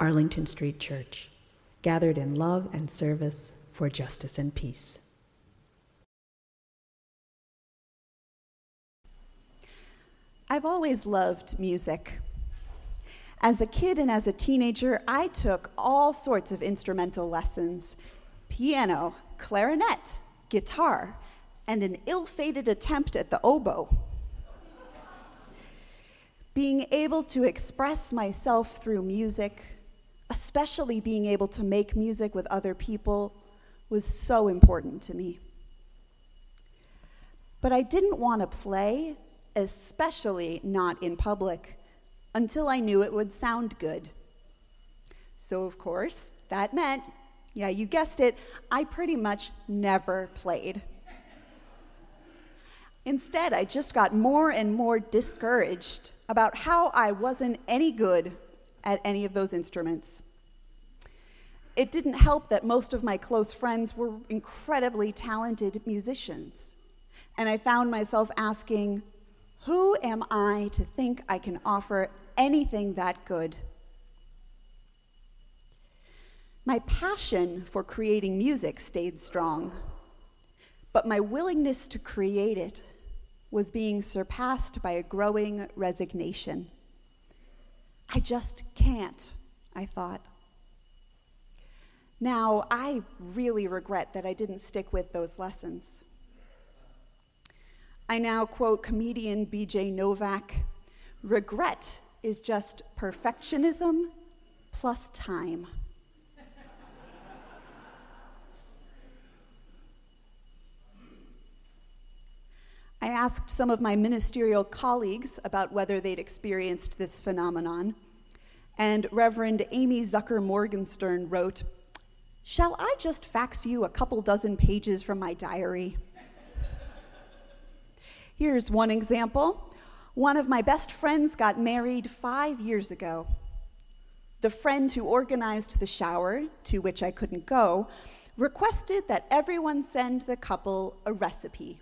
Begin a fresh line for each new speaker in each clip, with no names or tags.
Arlington Street Church, gathered in love and service for justice and peace.
I've always loved music. As a kid and as a teenager, I took all sorts of instrumental lessons piano, clarinet, guitar, and an ill fated attempt at the oboe. Being able to express myself through music, especially being able to make music with other people, was so important to me. But I didn't want to play, especially not in public, until I knew it would sound good. So, of course, that meant, yeah, you guessed it, I pretty much never played. Instead, I just got more and more discouraged about how I wasn't any good at any of those instruments. It didn't help that most of my close friends were incredibly talented musicians. And I found myself asking, who am I to think I can offer anything that good? My passion for creating music stayed strong, but my willingness to create it was being surpassed by a growing resignation. I just can't, I thought. Now, I really regret that I didn't stick with those lessons. I now quote comedian BJ Novak regret is just perfectionism plus time. I asked some of my ministerial colleagues about whether they'd experienced this phenomenon, and Reverend Amy Zucker Morgenstern wrote, Shall I just fax you a couple dozen pages from my diary? Here's one example. One of my best friends got married five years ago. The friend who organized the shower, to which I couldn't go, requested that everyone send the couple a recipe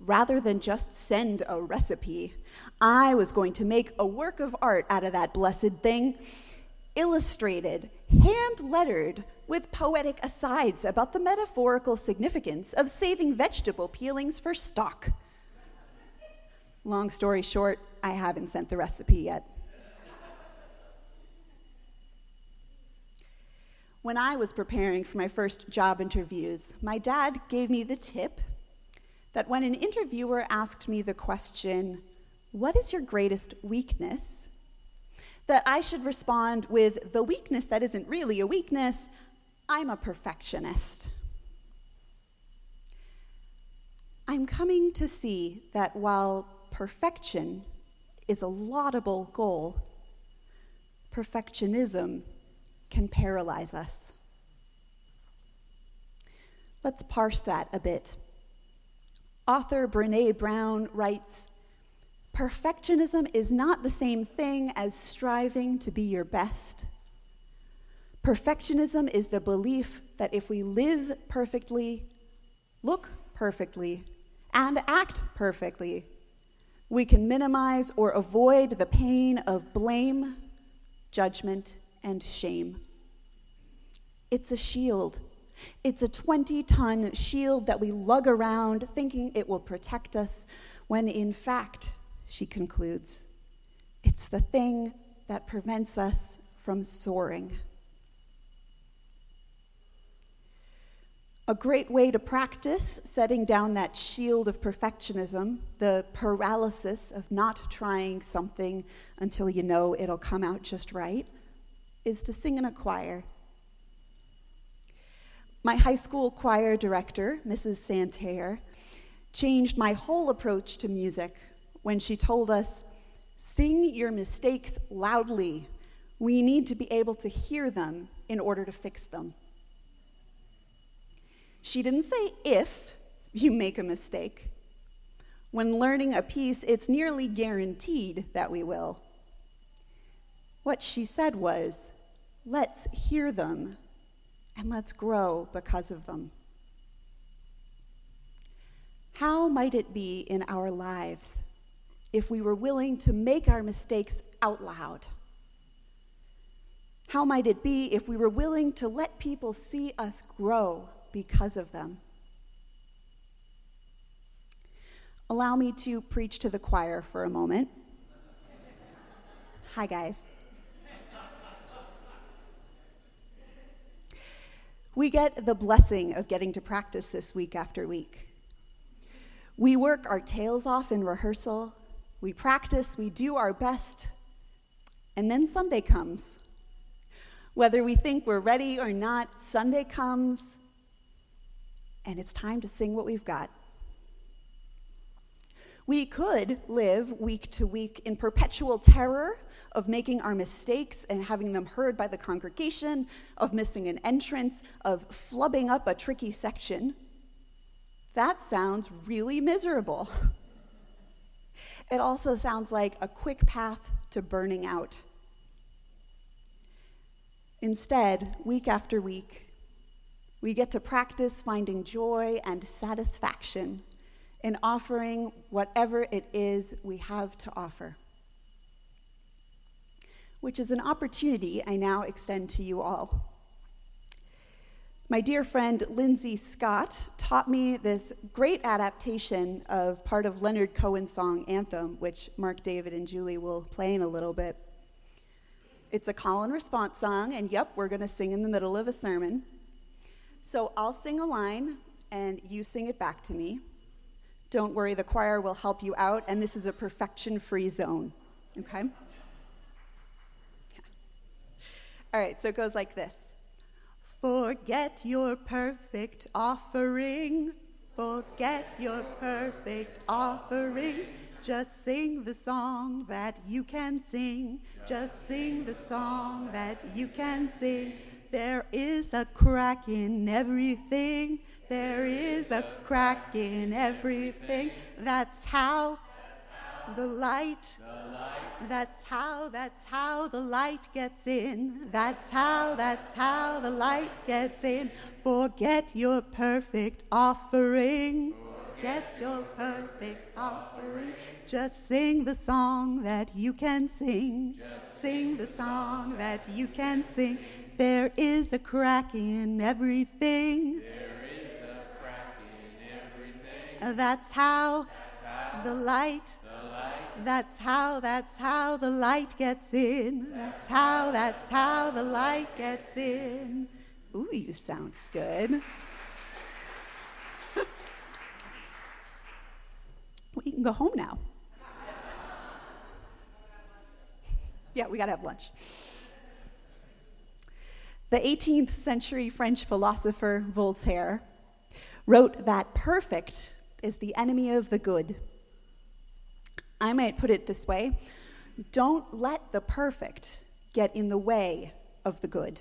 rather than just send a recipe, I was going to make a work of art out of that blessed thing, illustrated, hand lettered, with poetic asides about the metaphorical significance of saving vegetable peelings for stock. Long story short, I haven't sent the recipe yet. When I was preparing for my first job interviews, my dad gave me the tip that when an interviewer asked me the question, What is your greatest weakness? that I should respond with the weakness that isn't really a weakness I'm a perfectionist. I'm coming to see that while perfection is a laudable goal, perfectionism can paralyze us. Let's parse that a bit. Author Brene Brown writes Perfectionism is not the same thing as striving to be your best. Perfectionism is the belief that if we live perfectly, look perfectly, and act perfectly, we can minimize or avoid the pain of blame, judgment, and shame. It's a shield it's a 20 ton shield that we lug around thinking it will protect us, when in fact, she concludes, it's the thing that prevents us from soaring. A great way to practice setting down that shield of perfectionism, the paralysis of not trying something until you know it'll come out just right, is to sing in a choir. My high school choir director, Mrs. Santerre, changed my whole approach to music when she told us, Sing your mistakes loudly. We need to be able to hear them in order to fix them. She didn't say if you make a mistake. When learning a piece, it's nearly guaranteed that we will. What she said was, let's hear them and let's grow because of them. How might it be in our lives if we were willing to make our mistakes out loud? How might it be if we were willing to let people see us grow because of them? Allow me to preach to the choir for a moment. Hi, guys. We get the blessing of getting to practice this week after week. We work our tails off in rehearsal, we practice, we do our best, and then Sunday comes. Whether we think we're ready or not, Sunday comes, and it's time to sing what we've got. We could live week to week in perpetual terror of making our mistakes and having them heard by the congregation, of missing an entrance, of flubbing up a tricky section. That sounds really miserable. It also sounds like a quick path to burning out. Instead, week after week, we get to practice finding joy and satisfaction in offering whatever it is we have to offer, which is an opportunity I now extend to you all. My dear friend Lindsay Scott taught me this great adaptation of part of Leonard Cohen's song Anthem, which Mark, David, and Julie will play in a little bit. It's a call and response song, and yep, we're going to sing in the middle of a sermon. So I'll sing a line, and you sing it back to me. Don't worry, the choir will help you out, and this is a perfection free zone. Okay? Yeah. All right, so it goes like this Forget your perfect offering. Forget your perfect offering. Just sing the song that you can sing. Just sing the song that you can sing. There is a crack in everything. There is a crack in everything. That's how the light. That's how, that's how the light gets in. That's how, that's how the light gets in. Forget your perfect offering. Get your perfect offering. Just sing the song that you can sing. Sing the song that you can sing. There is a crack in everything. There is a crack in everything. That's how the light. That's how, that's how the light gets in. That's how, that's how the light gets in. Ooh, you sound good. we can go home now. yeah, we got to have lunch. The 18th century French philosopher Voltaire wrote that perfect is the enemy of the good. I might put it this way don't let the perfect get in the way of the good.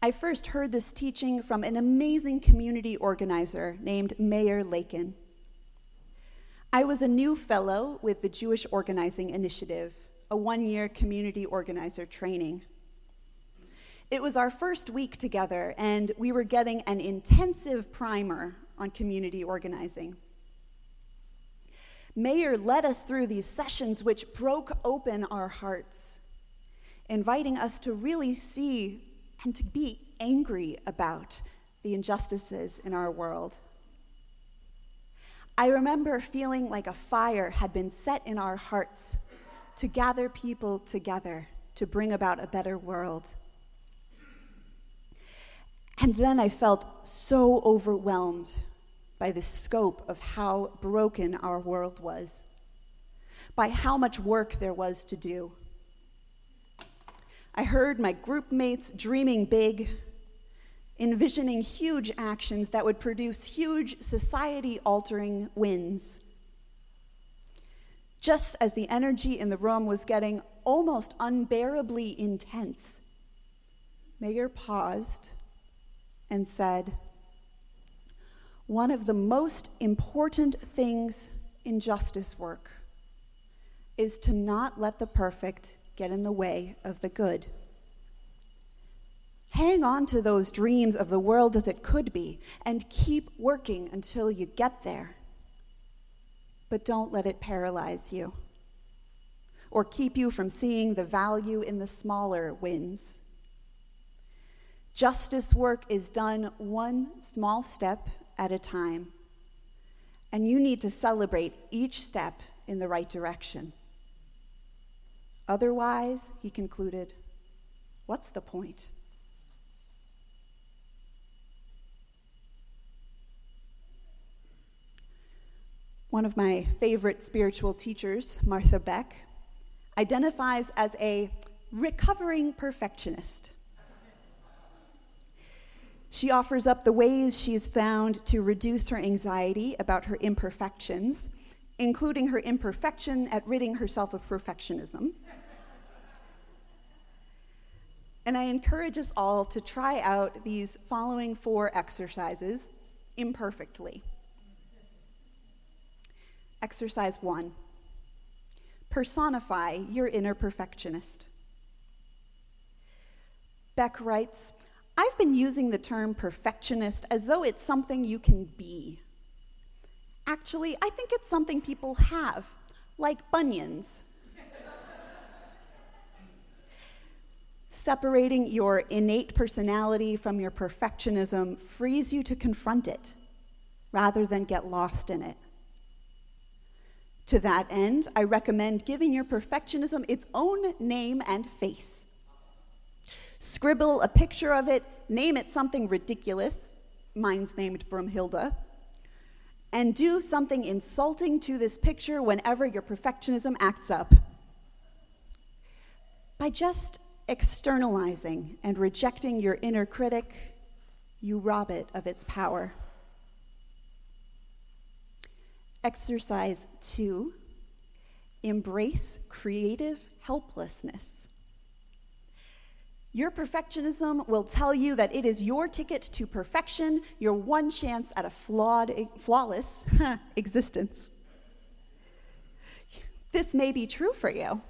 I first heard this teaching from an amazing community organizer named Meir Lakein. I was a new fellow with the Jewish Organizing Initiative, a one year community organizer training. It was our first week together, and we were getting an intensive primer on community organizing. Meir led us through these sessions which broke open our hearts, inviting us to really see and to be angry about the injustices in our world. I remember feeling like a fire had been set in our hearts to gather people together to bring about a better world. And then I felt so overwhelmed by the scope of how broken our world was, by how much work there was to do. I heard my group mates dreaming big, envisioning huge actions that would produce huge society altering wins. just as the energy in the room was getting almost unbearably intense. Meir paused and said, One of the most important things in justice work is to not let the perfect get in the way of the good. Hang on to those dreams of the world as it could be and keep working until you get there. But don't let it paralyze you or keep you from seeing the value in the smaller wins. Justice work is done one small step at a time, and you need to celebrate each step in the right direction. Otherwise, he concluded, what's the point? One of my favorite spiritual teachers, Martha Beck, identifies as a recovering perfectionist. She offers up the ways she's found to reduce her anxiety about her imperfections, including her imperfection at ridding herself of perfectionism. And I encourage us all to try out these following four exercises imperfectly. Exercise one personify your inner perfectionist. Beck writes, I've been using the term perfectionist as though it's something you can be. Actually, I think it's something people have, like bunions. Separating your innate personality from your perfectionism frees you to confront it rather than get lost in it. To that end, I recommend giving your perfectionism its own name and face. Scribble a picture of it, name it something ridiculous, mine's named Brumhilda, and do something insulting to this picture whenever your perfectionism acts up. By just externalizing and rejecting your inner critic, you rob it of its power. Exercise two embrace creative hopelessness. Your perfectionism will tell you that it is your ticket to perfection, your one chance at a flawed, flawless existence. This may be true for you.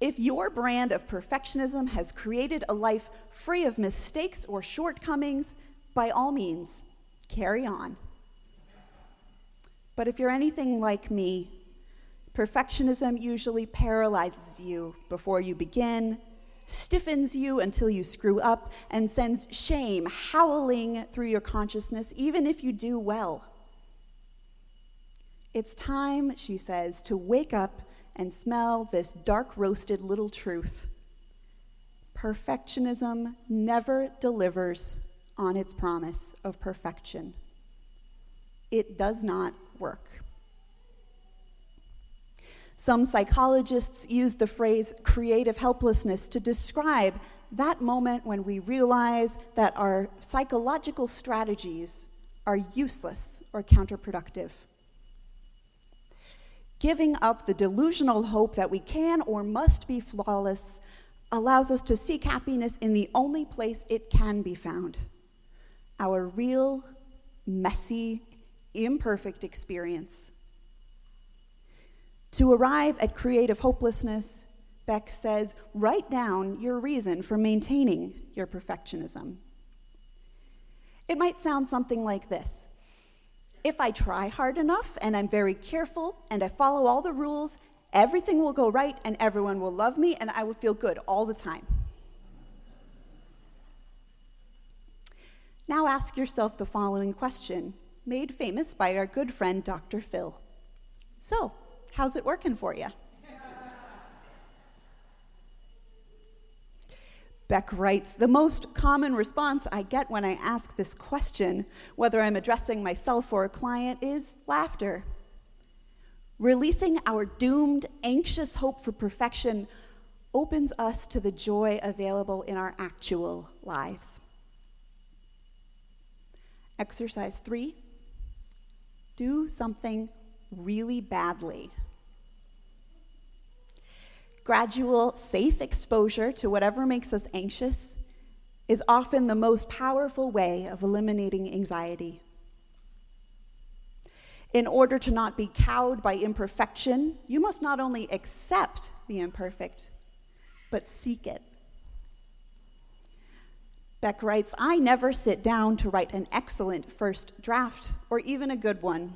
If your brand of perfectionism has created a life free of mistakes or shortcomings, by all means, carry on. But if you're anything like me, perfectionism usually paralyzes you before you begin, stiffens you until you screw up, and sends shame howling through your consciousness, even if you do well. It's time, she says, to wake up and smell this dark roasted little truth. Perfectionism never delivers on its promise of perfection. It does not work. Some psychologists use the phrase creative hopelessness to describe that moment when we realize that our psychological strategies are useless or counterproductive. Giving up the delusional hope that we can or must be flawless allows us to seek happiness in the only place it can be found our real, messy, imperfect experience. To arrive at creative hopelessness, Beck says, write down your reason for maintaining your perfectionism. It might sound something like this If I try hard enough and I'm very careful and I follow all the rules, everything will go right and everyone will love me and I will feel good all the time. Now ask yourself the following question made famous by our good friend Dr. Phil. So, how's it working for you? Beck writes The most common response I get when I ask this question, whether I'm addressing myself or a client, is laughter. Releasing our doomed, anxious hope for perfection opens us to the joy available in our actual lives. Exercise three do something really badly. Gradual, safe exposure to whatever makes us anxious is often the most powerful way of eliminating anxiety. In order to not be cowed by imperfection, you must not only accept the imperfect, but seek it. Beck writes I never sit down to write an excellent first draft or even a good one.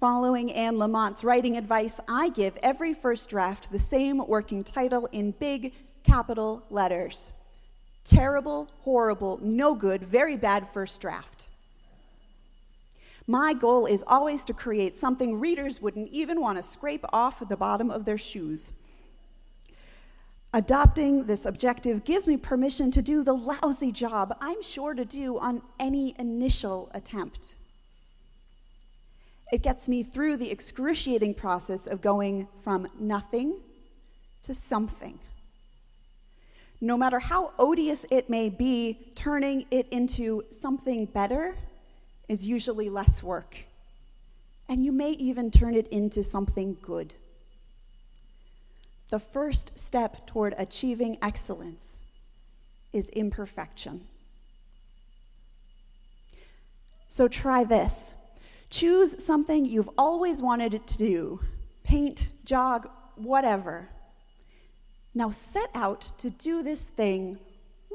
Following Anne Lamott's writing advice, I give every first draft the same working title in big capital letters Terrible, horrible, no good, very bad first draft. My goal is always to create something readers wouldn't even want to scrape off the bottom of their shoes. Adopting this objective gives me permission to do the lousy job I'm sure to do on any initial attempt. It gets me through the excruciating process of going from nothing to something. No matter how odious it may be, turning it into something better is usually less work. And you may even turn it into something good. The first step toward achieving excellence is imperfection. So try this. Choose something you've always wanted to do paint, jog, whatever. Now set out to do this thing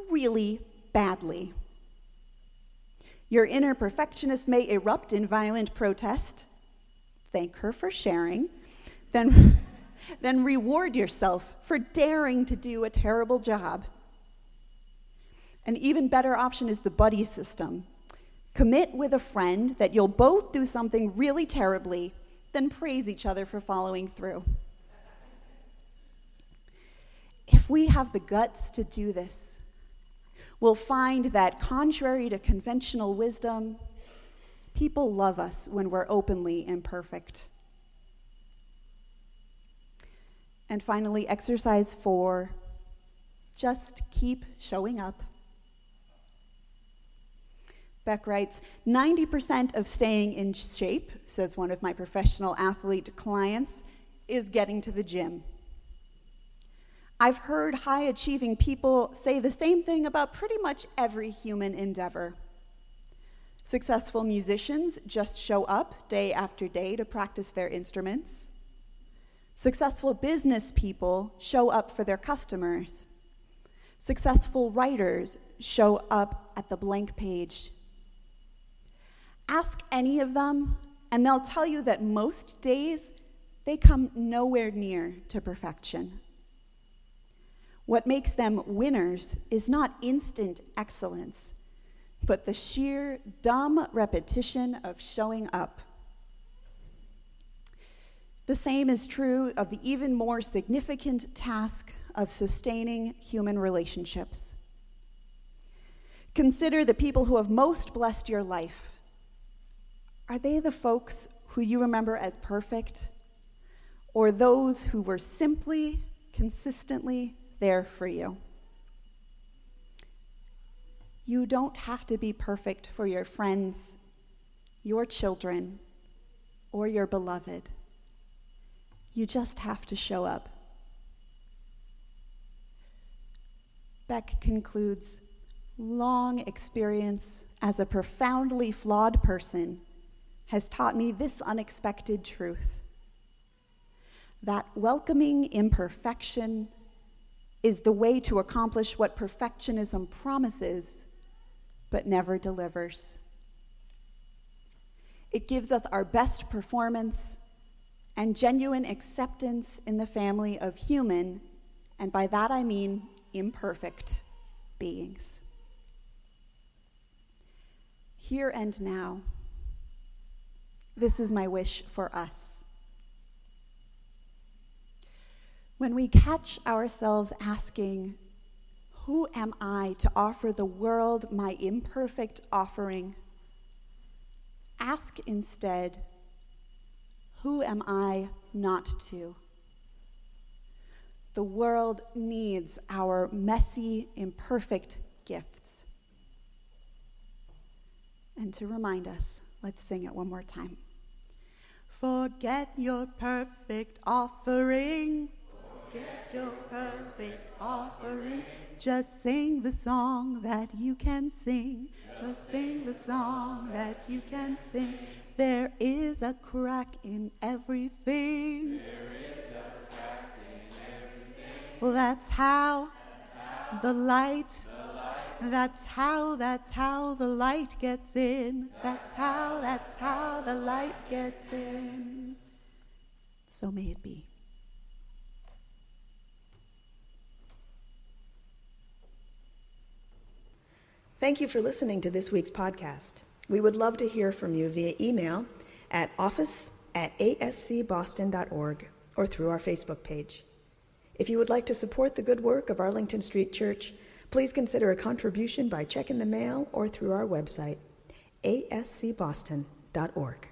really badly. Your inner perfectionist may erupt in violent protest. Thank her for sharing. Then, then reward yourself for daring to do a terrible job. An even better option is the buddy system. Commit with a friend that you'll both do something really terribly, then praise each other for following through. If we have the guts to do this, we'll find that, contrary to conventional wisdom, people love us when we're openly imperfect. And finally, exercise four just keep showing up. Beck writes 90% of staying in shape, says one of my professional athlete clients, is getting to the gym. I've heard high achieving people say the same thing about pretty much every human endeavor. Successful musicians just show up day after day to practice their instruments. Successful business people show up for their customers. Successful writers show up at the blank page. Ask any of them, and they'll tell you that most days they come nowhere near to perfection. What makes them winners is not instant excellence, but the sheer dumb repetition of showing up. The same is true of the even more significant task of sustaining human relationships. Consider the people who have most blessed your life. Are they the folks who you remember as perfect, or those who were simply, consistently there for you. You don't have to be perfect for your friends, your children, or your beloved. You just have to show up. Beck concludes long experience as a profoundly flawed person has taught me this unexpected truth that welcoming imperfection is the way to accomplish what perfectionism promises but never delivers. It gives us our best performance and genuine acceptance in the family of human, and by that I mean imperfect, beings. Here and now, this is my wish for us. When we catch ourselves asking, Who am I to offer the world my imperfect offering? Ask instead, Who am I not to? The world needs our messy, imperfect gifts. And to remind us, let's sing it one more time. Forget your perfect offering. Forget your perfect offering. Just sing the song that you can sing. Just sing the song that you can sing. There is a crack in everything. Well, that's how the light. That's how, that's how the light gets in. That's how, that's how the light gets in. So may it be.
Thank you for listening to this week's podcast. We would love to hear from you via email at office at ascboston.org or through our Facebook page. If you would like to support the good work of Arlington Street Church, please consider a contribution by check in the mail or through our website, ascboston.org.